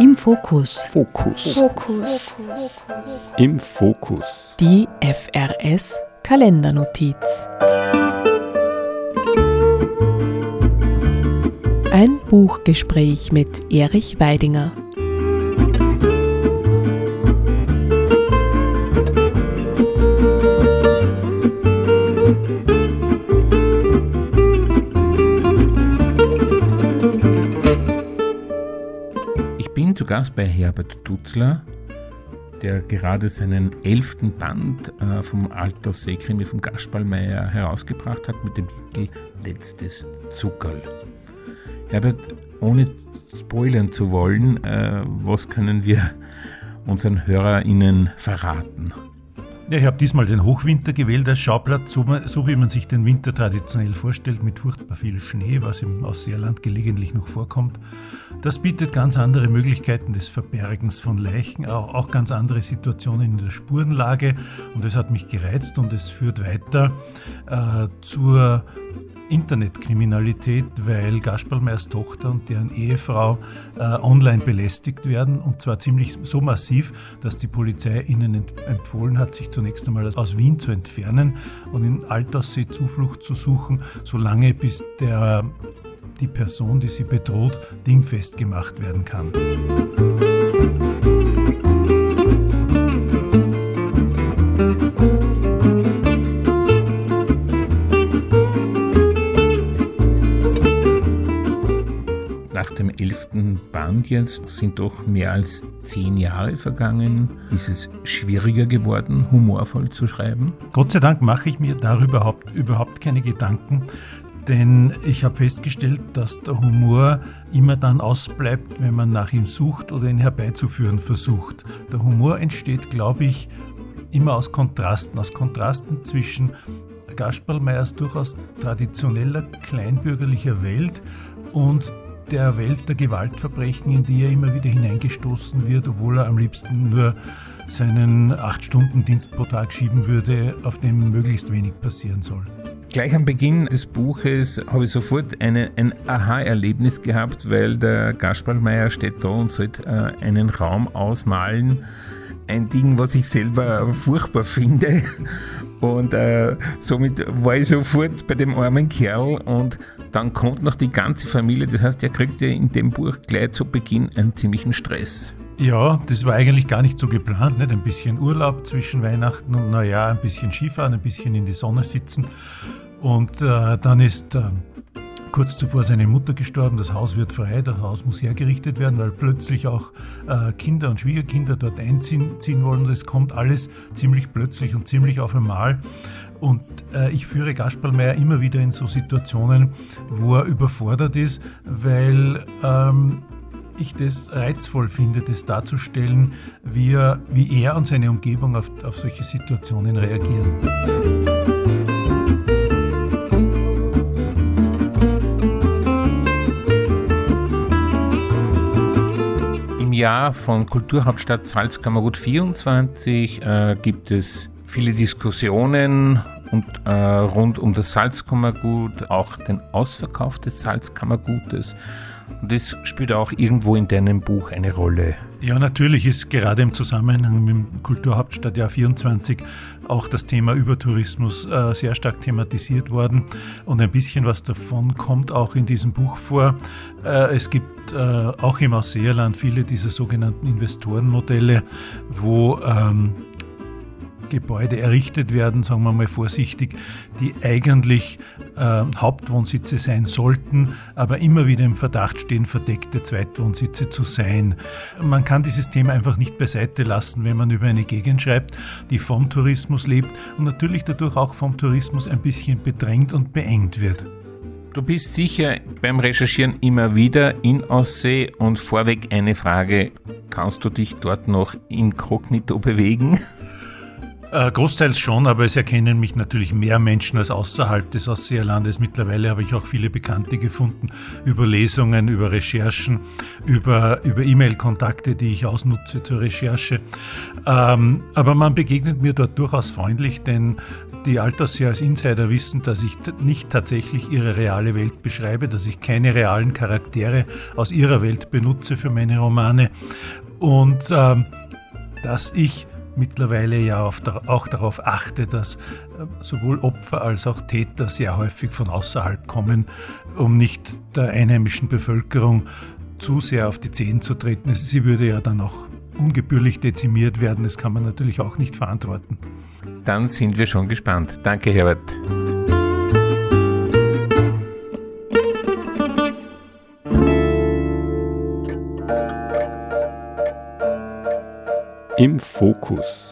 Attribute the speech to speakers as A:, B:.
A: Im Fokus.
B: Fokus.
C: Fokus.
B: Im Fokus.
A: Die FRS Kalendernotiz. Ein Buchgespräch mit Erich Weidinger.
B: Ich bin zu Gast bei Herbert Dutzler, der gerade seinen elften Band äh, vom Alters Seekrimi vom Gaspalmeier herausgebracht hat mit dem Titel Letztes Zuckerl. Herbert, ohne spoilern zu wollen, äh, was können wir unseren HörerInnen verraten?
D: Ja, ich habe diesmal den Hochwinter gewählt als Schauplatz, so, so, wie man sich den Winter traditionell vorstellt, mit furchtbar viel Schnee, was im Ausseerland gelegentlich noch vorkommt. Das bietet ganz andere Möglichkeiten des Verbergens von Leichen, auch, auch ganz andere Situationen in der Spurenlage und es hat mich gereizt und es führt weiter äh, zur Internetkriminalität, weil Gasperlmeiers Tochter und deren Ehefrau äh, online belästigt werden und zwar ziemlich so massiv, dass die Polizei ihnen empfohlen hat, sich zunächst einmal aus Wien zu entfernen und in Altaussee Zuflucht zu suchen, solange bis der, die Person, die sie bedroht, dingfest gemacht werden kann.
B: Nach dem elften Band jetzt sind doch mehr als zehn Jahre vergangen. Ist es schwieriger geworden, humorvoll zu schreiben?
D: Gott sei Dank mache ich mir darüber überhaupt, überhaupt keine Gedanken, denn ich habe festgestellt, dass der Humor immer dann ausbleibt, wenn man nach ihm sucht oder ihn herbeizuführen versucht. Der Humor entsteht, glaube ich, immer aus Kontrasten, aus Kontrasten zwischen Gasperlmeiers durchaus traditioneller kleinbürgerlicher Welt und der Welt der Gewaltverbrechen, in die er immer wieder hineingestoßen wird, obwohl er am liebsten nur seinen 8-Stunden-Dienst pro Tag schieben würde, auf dem möglichst wenig passieren soll.
B: Gleich am Beginn des Buches habe ich sofort eine, ein Aha-Erlebnis gehabt, weil der Gasperlmeier steht da und sollte äh, einen Raum ausmalen. Ein Ding, was ich selber furchtbar finde. Und äh, somit war ich sofort bei dem armen Kerl und dann kommt noch die ganze Familie. Das heißt, er kriegt ja in dem Buch gleich zu Beginn einen ziemlichen Stress.
D: Ja, das war eigentlich gar nicht so geplant. Nicht? Ein bisschen Urlaub zwischen Weihnachten und Neujahr, ein bisschen Skifahren, ein bisschen in die Sonne sitzen. Und äh, dann ist äh, kurz zuvor seine Mutter gestorben, das Haus wird frei, das Haus muss hergerichtet werden, weil plötzlich auch äh, Kinder und Schwiegerkinder dort einziehen ziehen wollen. Es kommt alles ziemlich plötzlich und ziemlich auf einmal. Und äh, ich führe Gasperlmeier immer wieder in so Situationen, wo er überfordert ist, weil ähm, ich das reizvoll finde, das darzustellen, wie er, wie er und seine Umgebung auf, auf solche Situationen reagieren.
B: Jahr von Kulturhauptstadt Salzkammergut 24 äh, gibt es viele Diskussionen und äh, rund um das Salzkammergut, auch den Ausverkauf des Salzkammergutes. Und das spielt auch irgendwo in deinem Buch eine Rolle.
D: Ja, natürlich ist gerade im Zusammenhang mit dem Kulturhauptstadtjahr 24 auch das Thema Übertourismus äh, sehr stark thematisiert worden und ein bisschen was davon kommt auch in diesem Buch vor. Äh, es gibt äh, auch im Ausseerland viele dieser sogenannten Investorenmodelle, wo ähm, Gebäude errichtet werden, sagen wir mal vorsichtig, die eigentlich äh, Hauptwohnsitze sein sollten, aber immer wieder im Verdacht stehen, verdeckte Zweitwohnsitze zu sein. Man kann dieses Thema einfach nicht beiseite lassen, wenn man über eine Gegend schreibt, die vom Tourismus lebt und natürlich dadurch auch vom Tourismus ein bisschen bedrängt und beengt wird.
B: Du bist sicher beim Recherchieren immer wieder in Aussee und vorweg eine Frage, kannst du dich dort noch inkognito bewegen?
D: Äh, großteils schon, aber es erkennen mich natürlich mehr Menschen als außerhalb des Ausseerlandes. Mittlerweile habe ich auch viele Bekannte gefunden über Lesungen, über Recherchen, über, E-Mail-Kontakte, die ich ausnutze zur Recherche. Ähm, aber man begegnet mir dort durchaus freundlich, denn die Altasia als Insider wissen, dass ich nicht tatsächlich ihre reale Welt beschreibe, dass ich keine realen Charaktere aus ihrer Welt benutze für meine Romane und ähm, dass ich mittlerweile ja auch darauf achte, dass äh, sowohl Opfer als auch Täter sehr häufig von außerhalb kommen, um nicht der einheimischen Bevölkerung zu sehr auf die Zehen zu treten. Sie würde ja dann auch ungebührlich dezimiert werden. Das kann man natürlich auch nicht verantworten.
B: Dann sind wir schon gespannt. Danke, Herbert.
C: Im Fokus.